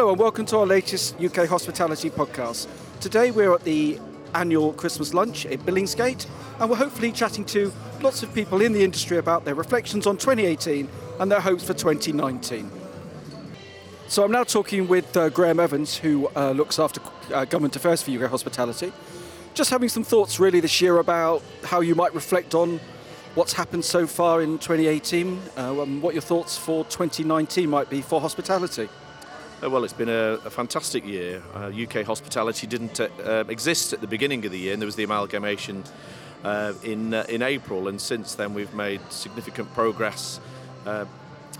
Hello and welcome to our latest UK hospitality podcast. Today we're at the annual Christmas lunch at Billingsgate and we're hopefully chatting to lots of people in the industry about their reflections on 2018 and their hopes for 2019. So I'm now talking with uh, Graham Evans, who uh, looks after uh, government affairs for UK Hospitality. Just having some thoughts really this year about how you might reflect on what's happened so far in 2018, uh, and what your thoughts for 2019 might be for hospitality. Uh, well, it's been a, a fantastic year. Uh, UK hospitality didn't uh, uh, exist at the beginning of the year, and there was the amalgamation uh, in uh, in April. And since then, we've made significant progress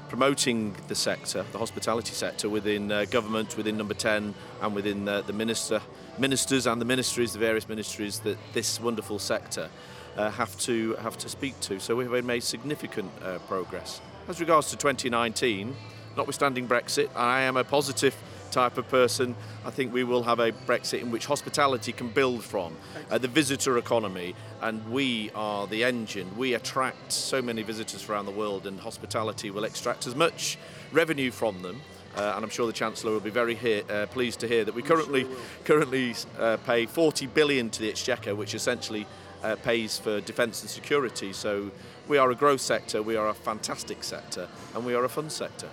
promoting the sector, the hospitality sector, within government, within Number 10, and within the minister, ministers and the ministries, the various ministries that this wonderful sector have to have to speak to. So we've made significant progress. As regards to 2019, notwithstanding Brexit, I am a positive type of person. I think we will have a Brexit in which hospitality can build from uh, the visitor economy, and we are the engine. We attract so many visitors around the world, and hospitality will extract as much revenue from them. Uh, and I'm sure the Chancellor will be very uh, pleased to hear that we currently currently uh, pay 40 billion to the Exchequer, which essentially uh, pays for defence and security. So we are a growth sector, we are a fantastic sector, and we are a fun sector.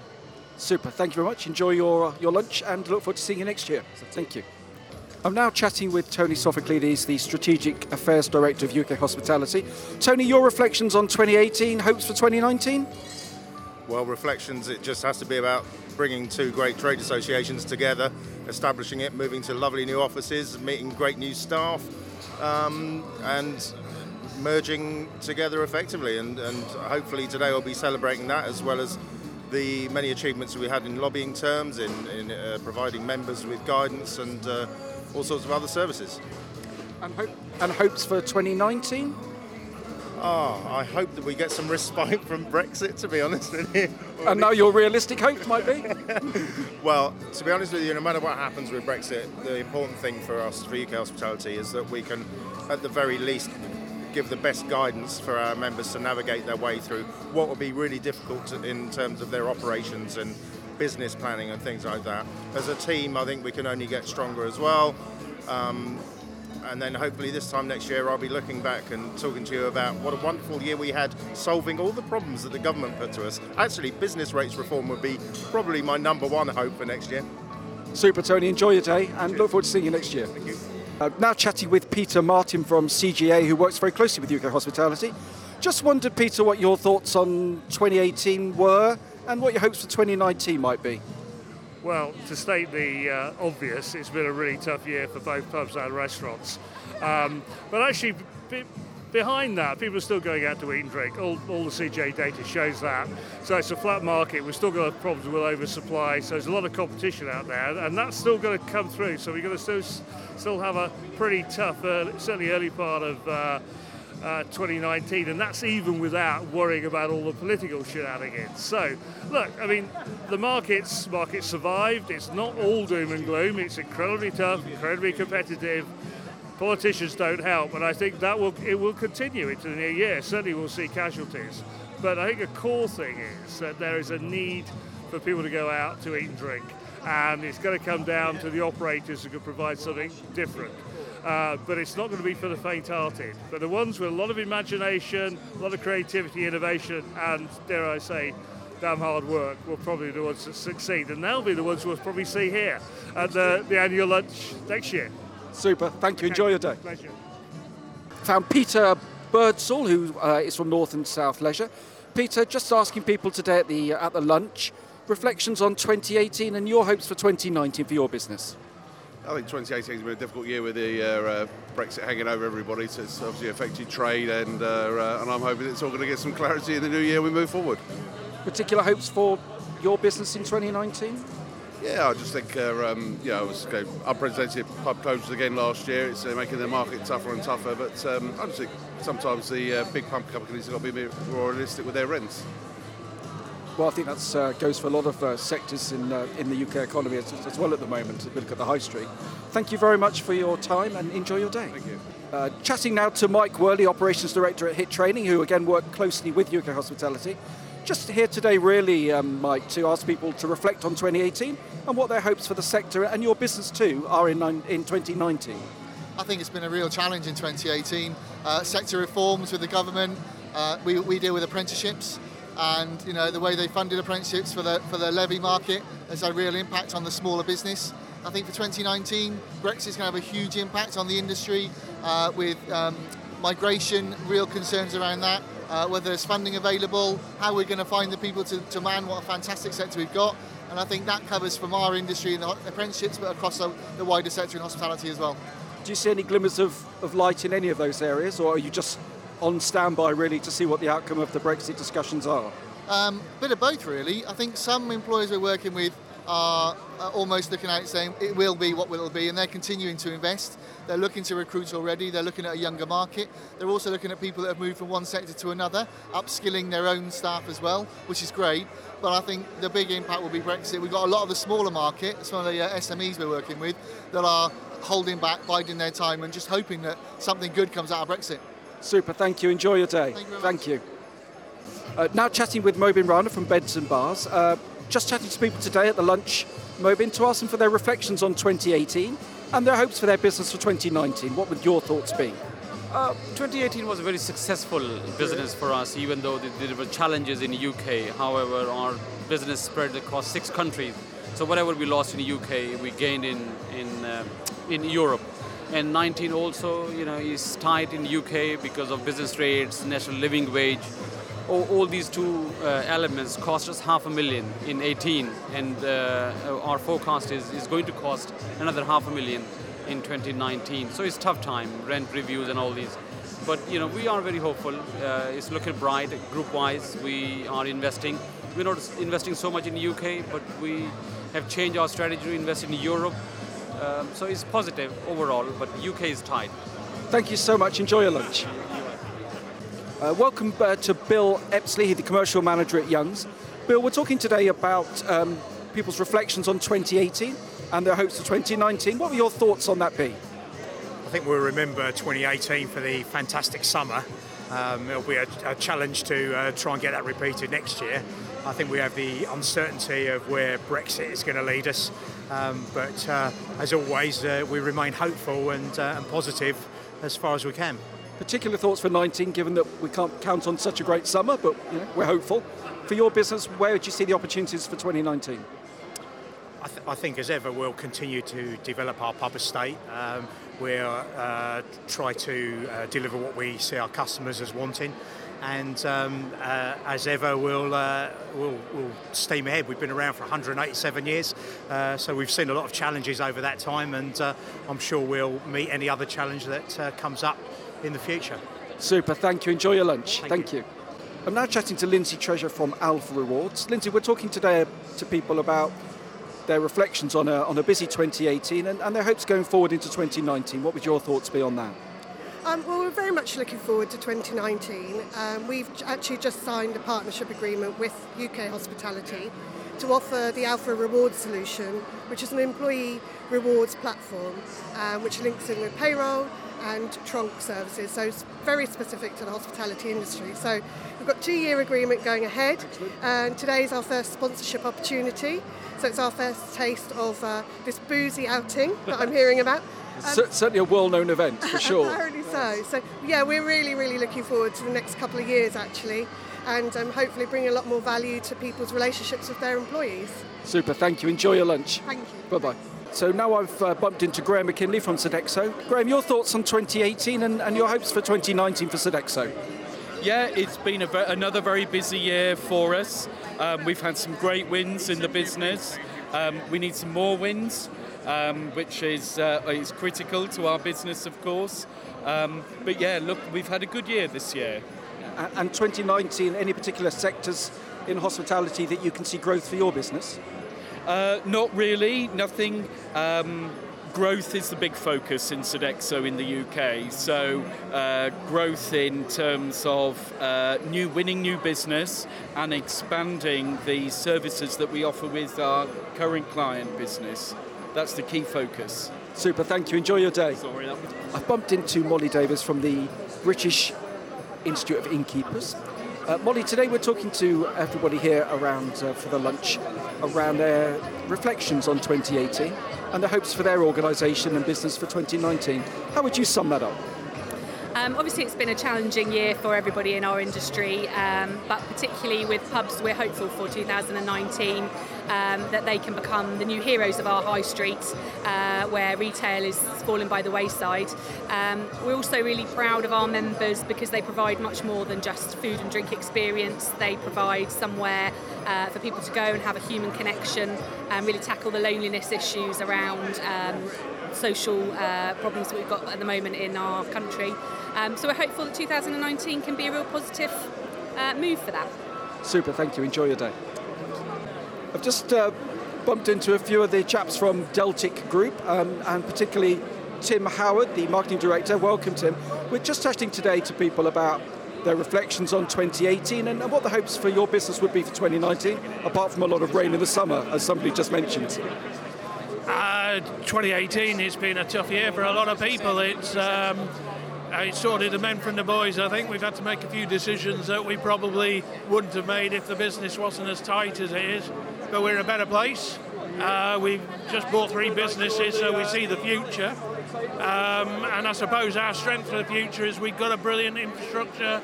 Super, thank you very much. Enjoy your, your lunch and look forward to seeing you next year. Thank you. I'm now chatting with Tony Sophoclides, the Strategic Affairs Director of UK Hospitality. Tony, your reflections on 2018, hopes for 2019? Well, reflections, it just has to be about bringing two great trade associations together, establishing it, moving to lovely new offices, meeting great new staff, um, and merging together effectively. And, and hopefully today we'll be celebrating that as well as the many achievements we had in lobbying terms, in, in uh, providing members with guidance and uh, all sorts of other services. And, hope, and hopes for 2019? Ah, I hope that we get some respite from Brexit, to be honest with you. And now your realistic hopes might be? Well, to be honest with you, no matter what happens with Brexit, the important thing for us, for UK hospitality, is that we can, at the very least, give the best guidance for our members to navigate their way through what will be really difficult to, in terms of their operations and business planning and things like that. As a team, I think we can only get stronger as well. Um, and then hopefully this time next year I'll be looking back and talking to you about what a wonderful year we had solving all the problems that the government put to us. Actually, business rates reform would be probably my number one hope for next year. Super, Tony. Enjoy your day and look forward to seeing you next year. Uh, now chatting with Peter Martin from CGA, who works very closely with UK Hospitality. Just wondered, Peter, what your thoughts on 2018 were and what your hopes for 2019 might be. Well, to state the uh, obvious, it's been a really tough year for both pubs and restaurants. Um, but actually, behind that, people are still going out to eat and drink. All, all the CGA data shows that. So it's a flat market. We've still got problems with oversupply. So there's a lot of competition out there, and that's still going to come through. So we're going to still still have a pretty tough, early, certainly early part of. Uh, uh, 2019, and that's even without worrying about all the political shenanigans. So, look, I mean, the markets market survived. It's not all doom and gloom. It's incredibly tough, incredibly competitive. Politicians don't help, and I think that will it will continue into the new year. Certainly, we'll see casualties, but I think a core thing is that there is a need for people to go out to eat and drink, and it's going to come down to the operators who can provide something different. Uh, but it's not going to be for the faint-hearted. But the ones with a lot of imagination, a lot of creativity, innovation, and dare I say, damn hard work will probably be the ones that succeed, and they'll be the ones we'll probably see here at the, the annual lunch next year. Super. Thank you. Enjoy your day. Pleasure. Found Peter Birdsall, who uh, is from North and South Leisure. Peter, just asking people today at the at the lunch, reflections on 2018 and your hopes for 2019 for your business. I think 2018 has been a difficult year with the uh, uh, Brexit hanging over everybody, so it's obviously affected trade, and uh, uh, and I'm hoping it's all going to get some clarity in the new year. We move forward. Particular hopes for your business in 2019? Yeah, I just think uh, um, you know, it was uh, unprecedented pub closures again last year. It's uh, making the market tougher and tougher, but um, I just think sometimes the uh, big pub companies have got to be a bit more realistic with their rents. Well, I think that uh, goes for a lot of uh, sectors in uh, in the UK economy as, as well at the moment. If we look at the high street. Thank you very much for your time and enjoy your day. Thank you. Uh, chatting now to Mike Worley, Operations Director at Hit Training, who again worked closely with UK Hospitality. Just here today, really, um, Mike, to ask people to reflect on 2018 and what their hopes for the sector and your business too are in, in 2019. I think it's been a real challenge in 2018. Uh, sector reforms with the government. Uh, we, we deal with apprenticeships, and you know the way they funded apprenticeships for the for the levy market has a real impact on the smaller business. I think for 2019, Brexit is going to have a huge impact on the industry uh, with um, migration, real concerns around that. Uh, whether there's funding available, how we're going to find the people to, to man what a fantastic sector we've got. And I think that covers from our industry and the apprenticeships, but across the, the wider sector in hospitality as well. Do you see any glimmers of, of light in any of those areas, or are you just on standby really to see what the outcome of the Brexit discussions are? Um, a bit of both, really. I think some employers we're working with are, almost looking out saying it will be what will it be, and they're continuing to invest. They're looking to recruit already. They're looking at a younger market. They're also looking at people that have moved from one sector to another, upskilling their own staff as well, which is great. But I think the big impact will be Brexit. We've got a lot of the smaller market, some of the uh, SMEs we're working with, that are holding back, biding their time, and just hoping that something good comes out of Brexit. Super, thank you. Enjoy your day. Thank you. Thank you. Uh, now chatting with Mobin Rana from Benson Bars. Uh, just chatting to people today at the lunch, Mobin, to ask them for their reflections on 2018 and their hopes for their business for 2019. What would your thoughts be? Uh, 2018 was a very successful business for us, even though there were challenges in the UK. However, our business spread across six countries. So whatever we lost in the UK, we gained in in uh, in Europe. And 19 also, you know, is tight in the UK because of business rates, national living wage. All, all these two uh, elements cost us half a million in 18, and uh, our forecast is, is going to cost another half a million in 2019. So it's tough time, rent reviews and all these. But you know, we are very hopeful. Uh, it's looking bright. Group-wise, we are investing. We're not investing so much in the UK, but we have changed our strategy to invest in Europe. Um, so it's positive overall, but UK is tight. Thank you so much. Enjoy your lunch. Uh, welcome uh, to Bill Epsley, the commercial manager at Young's. Bill, we're talking today about um, people's reflections on 2018 and their hopes for 2019. What were your thoughts on that be? I think we'll remember 2018 for the fantastic summer. Um, it'll be a, a challenge to uh, try and get that repeated next year. I think we have the uncertainty of where Brexit is going to lead us. Um, but uh, as always, uh, we remain hopeful and, uh, and positive as far as we can. Particular thoughts for 19, given that we can't count on such a great summer, but you know, we're hopeful. For your business, where do you see the opportunities for 2019? I, th- I, think, as ever, we'll continue to develop our pub estate. Um, we'll uh, try to uh, deliver what we see our customers as wanting. And um, uh, as ever, we'll, uh, we'll, we'll steam ahead. We've been around for 187 years, uh, so we've seen a lot of challenges over that time, and uh, I'm sure we'll meet any other challenge that comes up in the future. Super, thank you. Enjoy your lunch. Thank, thank you. you. I'm now chatting to Lindsay Treasure from Alpha Rewards. Lindsay, we're talking today to people about their reflections on a, on a busy 2018 and, and their hopes going forward into 2019. What would your thoughts be on that? Um, well, we're very much looking forward to 2019. Um, we've actually just signed a partnership agreement with UK Hospitality to offer the Alpha Rewards solution, which is an employee rewards platform um, which links in with payroll and tronc services. So it's very specific to the hospitality industry. So we've got two-year agreement going ahead, and today is our first sponsorship opportunity. So it's our first taste of uh, this boozy outing that I'm hearing about. Um, certainly a well-known event for sure. Apparently so. So yeah, we're really, really looking forward to the next couple of years actually, and um, hopefully bring a lot more value to people's relationships with their employees. Super. Thank you. Enjoy your lunch. Thank you. Bye bye. So now I've uh, bumped into Graham McKinley from Sodexo. Graham, your thoughts on 2018 and, and your hopes for 2019 for Sodexo? Yeah, it's been ve- another very busy year for us. Um, we've had some great wins in the business. Um, we need some more wins, um, which is uh, is critical to our business, of course. Um, but yeah, look, we've had a good year this year. And 2019, any particular sectors in hospitality that you can see growth for your business? Uh, not really, nothing. Um, growth is the big focus in Sodexo in the UK. So, uh, growth in terms of uh, new winning new business and expanding the services that we offer with our current client business. That's the key focus. Super, thank you. Enjoy your day. Sorry, I've bumped into Molly Davis from the British Institute of Innkeepers. Uh, Molly, today we're talking to everybody here around uh, for the lunch around their reflections on 2018 and the hopes for their organisation and business for 2019. How would you sum that up? Um, obviously, it's been a challenging year for everybody in our industry, um, but particularly with pubs, we're hopeful for 2019 um, that they can become the new heroes of our high streets, uh, where retail is falling by the wayside. Um, we're also really proud of our members because they provide much more than just food and drink experience. They provide somewhere uh, for people to go and have a human connection and really tackle the loneliness issues around um, social uh, problems that we've got at the moment in our country. Um, so we're hopeful that 2019 can be a real positive uh, move for that. Super, thank you. Enjoy your day. I've just uh, bumped into a few of the chaps from Deltic Group, um, and particularly Tim Howard, the marketing director. Welcome, Tim. We're just chatting today to people about their reflections on 2018 and, and what the hopes for your business would be for 2019, apart from a lot of rain in the summer, as somebody just mentioned. Uh, 2018 has been a tough year for a lot of people. It's um, it's sorted the men from the boys. I think we've had to make a few decisions that we probably wouldn't have made if the business wasn't as tight as it is. But we're in a better place. Uh, we've just bought three businesses, so we see the future. Um, and I suppose our strength for the future is we've got a brilliant infrastructure,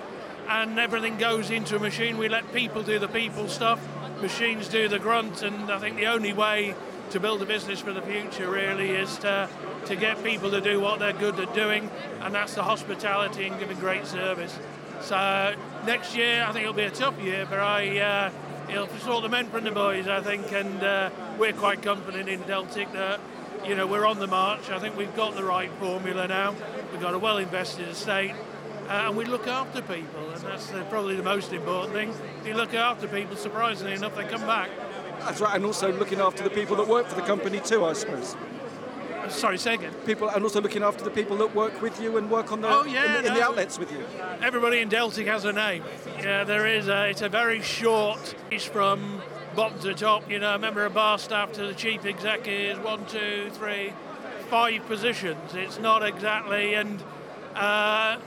and everything goes into a machine. We let people do the people stuff, machines do the grunt, and I think the only way to build a business for the future really is to, to get people to do what they're good at doing, and that's the hospitality and giving great service. So next year, I think it'll be a tough year, but I uh, it'll sort the men from the boys, I think, and uh, we're quite confident in Deltic that you know we're on the march. I think we've got the right formula now. We've got a well invested estate. Uh, and we look after people, and that's probably the most important thing. If you look after people, surprisingly enough, they come back. That's right, and also looking after the people that work for the company too, I suppose. Sorry, say again. People, and also looking after the people that work with you and work on the oh, yeah, in, the, in no. the outlets with you. Everybody in Deltic has a name. Yeah, there is. A, it's a very short. It's from bottom to top. You know, a member of bar staff to the chief executive. One, two, three, five positions. It's not exactly and. Uh,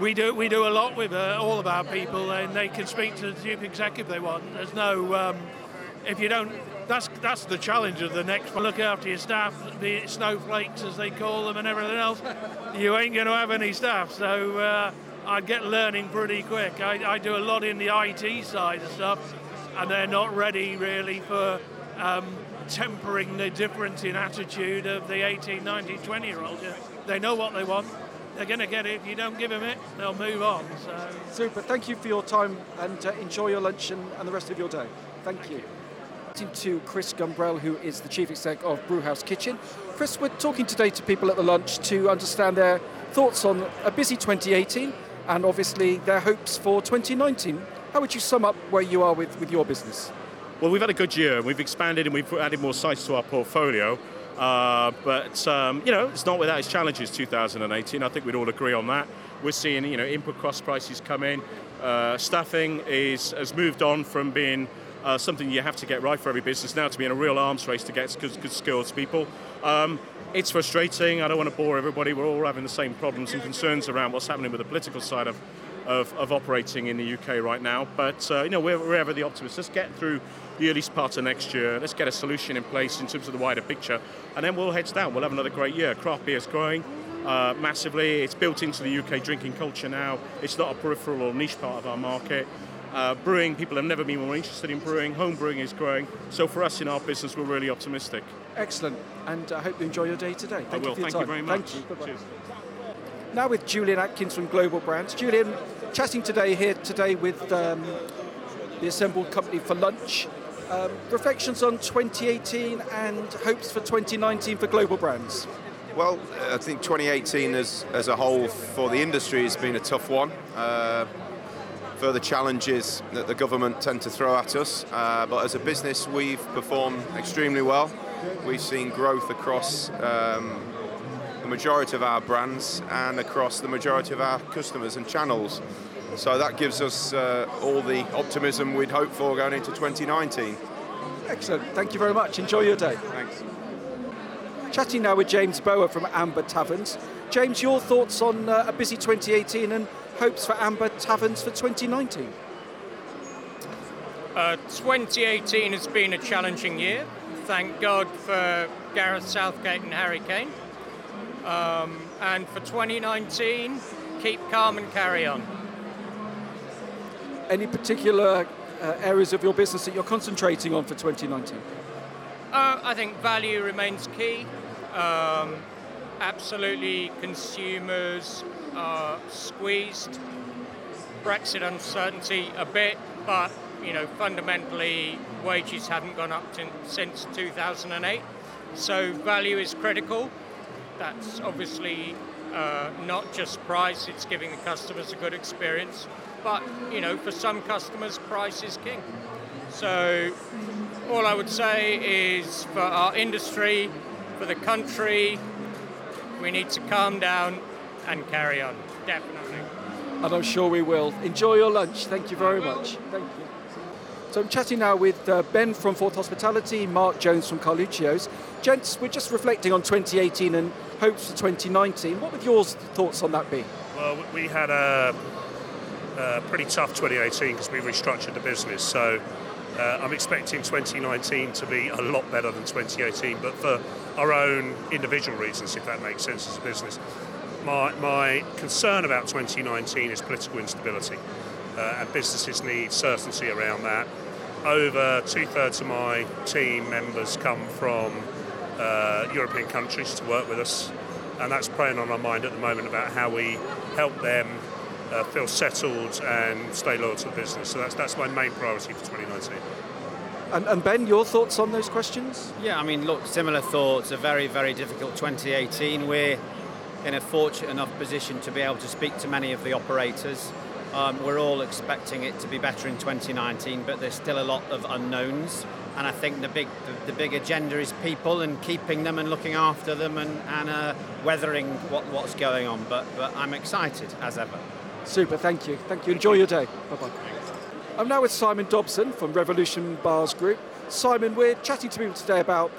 we do we do a lot with uh, all of our people, and they can speak to the chief executive if they want. There's no um, if you don't. That's that's the challenge of the next one. Look after your staff, the snowflakes as they call them, and everything else. You ain't going to have any staff, so uh, I get learning pretty quick. I, I do a lot in the IT side of stuff, and they're not ready really for. Um, tempering the difference in attitude of the 18, 19, 20 year olds. They know what they want, they're going to get it. If you don't give them it, they'll move on. So. Super. Thank you for your time and uh, enjoy your lunch and, and, the rest of your day. Thank you. To Chris Gumbrell, who is the chief exec of Brewhouse Kitchen. Chris, we're talking today to people at the lunch to understand their thoughts on a busy 2018 and obviously their hopes for 2019. How would you sum up where you are with, with your business? Well, we've had a good year. We've expanded and we've added more sites to our portfolio. Uh, but um, you know, it's not without its challenges. 2018, I think we'd all agree on that. We're seeing you know input cost prices come in. Uh, staffing is has moved on from being uh, something you have to get right for every business now to be in a real arms race to get good, good skilled people. Um, it's frustrating. I don't want to bore everybody. We're all having the same problems and concerns around what's happening with the political side of of, of operating in the UK right now. But uh, you know, we're, we're ever the optimists. Let's get through the early part of next year. Let's get a solution in place in terms of the wider picture, and then we'll heads down. We'll have another great year. Craft beer is growing. Uh, massively, it's built into the UK drinking culture now. It's not a peripheral or niche part of our market. Uh, brewing, people have never been more interested in brewing. Home brewing is growing. So for us in our business, we're really optimistic. Excellent, and I hope you enjoy your day today. Thank I will. you for your Thank time. you very much. Thank you. Cheers. Now with Julian Atkins from Global Brands. Julian, chatting today here today with um, the assembled company for lunch. Um, reflections on 2018 and hopes for 2019 for Global Brands. Well, I think 2018 as, as a whole for the industry has been a tough one. Uh, further challenges that the government tend to throw at us, uh, but as a business, we've performed extremely well. We've seen growth across um, the majority of our brands and across the majority of our customers and channels. So that gives us uh, all the optimism we'd hope for going into 2019. Excellent. Thank you very much. Enjoy your day. Thanks. Chatting now with James Bower from Amber Taverns. James, your thoughts on uh, a busy 2018 and hopes for Amber Taverns for 2019? Uh, 2018 has been a challenging year. Thank God for Gareth Southgate and Harry Kane. Um, and for 2019, keep calm and carry on. Any particular uh, areas of your business that you're concentrating on for 2019? Uh, I think value remains key. Um, absolutely, consumers are squeezed. Brexit uncertainty a bit, but you know fundamentally wages haven't gone up since 2008. So value is critical. That's obviously uh, not just price; it's giving the customers a good experience. But you know, for some customers, price is king. So all I would say is for our industry, for the country, we need to calm down and carry on. Definitely. And I'm sure we will. Enjoy your lunch. Thank you very much. Thank you. So I'm chatting now with uh, Ben from Fourth Hospitality, Mark Jones from Carluccio's. Gents, we're just reflecting on 2018 and hopes for 2019. What would your thoughts on that be? Well, we had a, a pretty tough 2018 because we restructured the business. So uh, I'm expecting 2019 to be a lot better than 2018, but for our own individual reasons, if that makes sense as a business. My, my concern about 2019 is political instability, uh, and businesses need certainty around that. Over two thirds of my team members come from uh, European countries to work with us, and that's preying on our mind at the moment about how we help them uh, feel settled and stay loyal to the business. So that's, that's my main priority for 2019. And, and, Ben, your thoughts on those questions? Yeah, I mean, look, similar thoughts. A very, very difficult 2018. We're in a fortunate enough position to be able to speak to many of the operators. Um, we're all expecting it to be better in 2019, but there's still a lot of unknowns. And I think the big, the, the big agenda is people and keeping them and looking after them and, and uh, weathering what, what's going on. But, but I'm excited as ever. Super, thank you. Thank you. Enjoy your day. Bye bye. I'm now with Simon Dobson from Revolution Bars Group. Simon, we're chatting to people today about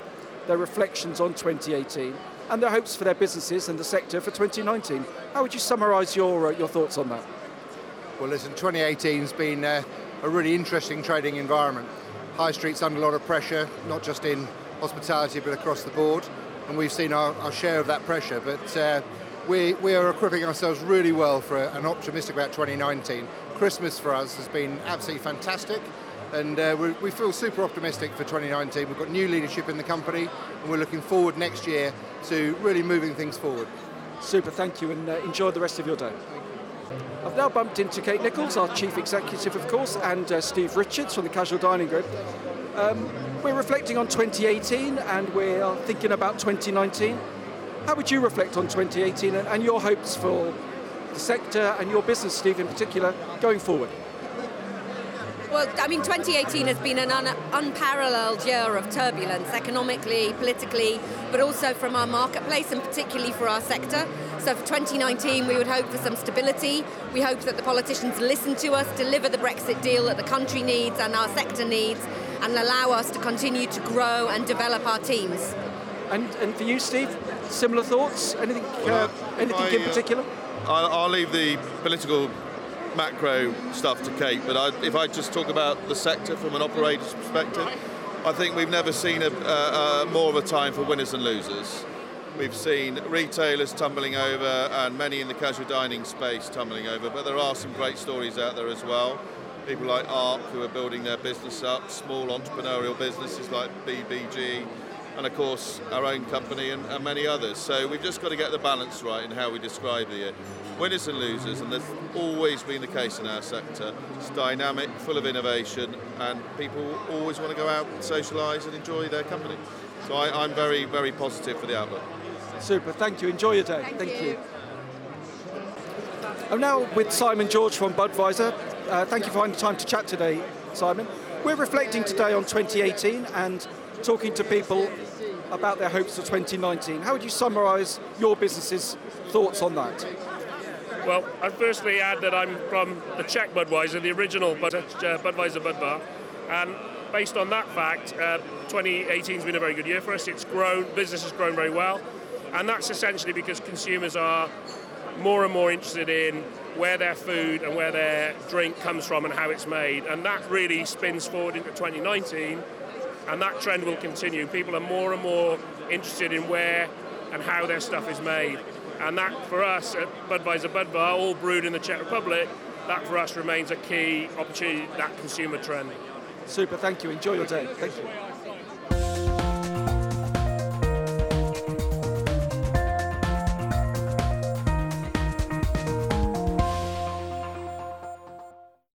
their reflections on 2018 and their hopes for their businesses and the sector for 2019. How would you summarise your, uh, your thoughts on that? Well, listen, 2018 has been uh, a really interesting trading environment. High Street's under a lot of pressure, not just in hospitality but across the board, and we've seen our, our share of that pressure. But uh, we, we are equipping ourselves really well for an optimistic about 2019. Christmas for us has been absolutely fantastic and uh, we, we, feel super optimistic for 2019. We've got new leadership in the company and we're looking forward next year to really moving things forward. Super, thank you and uh, enjoy the rest of your day. I've now bumped into Kate Nicholls, our Chief Executive, of course, and uh, Steve Richards from the Casual Dining Group. Um, we're reflecting on 2018 and we're thinking about 2019. How would you reflect on 2018 and, and your hopes for the sector and your business, Steve, in particular, going forward? Well, I mean, 2018 has been an un- unparalleled year of turbulence, economically, politically, but also from our marketplace and particularly for our sector. So for 2019, we would hope for some stability. We hope that the politicians listen to us, deliver the Brexit deal that the country needs and our sector needs, and allow us to continue to grow and develop our teams. And, and for you, Steve, similar thoughts? Anything, uh, anything I, in particular? I'll, I'll leave the political macro stuff to Kate, but I, if I just talk about the sector from an operator's perspective, I think we've never seen a, a, a more of a time for winners and losers. We've seen retailers tumbling over and many in the casual dining space tumbling over, but there are some great stories out there as well. People like ARC who are building their business up, small entrepreneurial businesses like BBG, and of course our own company and, and, many others. So we've just got to get the balance right in how we describe the year. Winners and losers, and there's always been the case in our sector. It's dynamic, full of innovation, and people always want to go out, and socialise, and enjoy their company. So I, am very, very positive for the outlook. Super, thank you. Enjoy your day. Thank, thank you. you. I'm now with Simon George from Budweiser. Uh, thank you for finding time to chat today, Simon. We're reflecting today on 2018 and talking to people about their hopes for 2019. How would you summarise your business's thoughts on that? Well, I'd firstly add that I'm from the Czech Budweiser, the original uh, Budweiser Budvar, and based on that fact, uh, 2018 has been a very good year for us. It's grown, business has grown very well, and that's essentially because consumers are more and more interested in where their food and where their drink comes from and how it's made. And that really spins forward into 2019, and that trend will continue. People are more and more interested in where and how their stuff is made. And that, for us at Budweiser Budvar, all brewed in the Czech Republic, that for us remains a key opportunity, that consumer trend. Super, thank you. Enjoy your day. Thank you.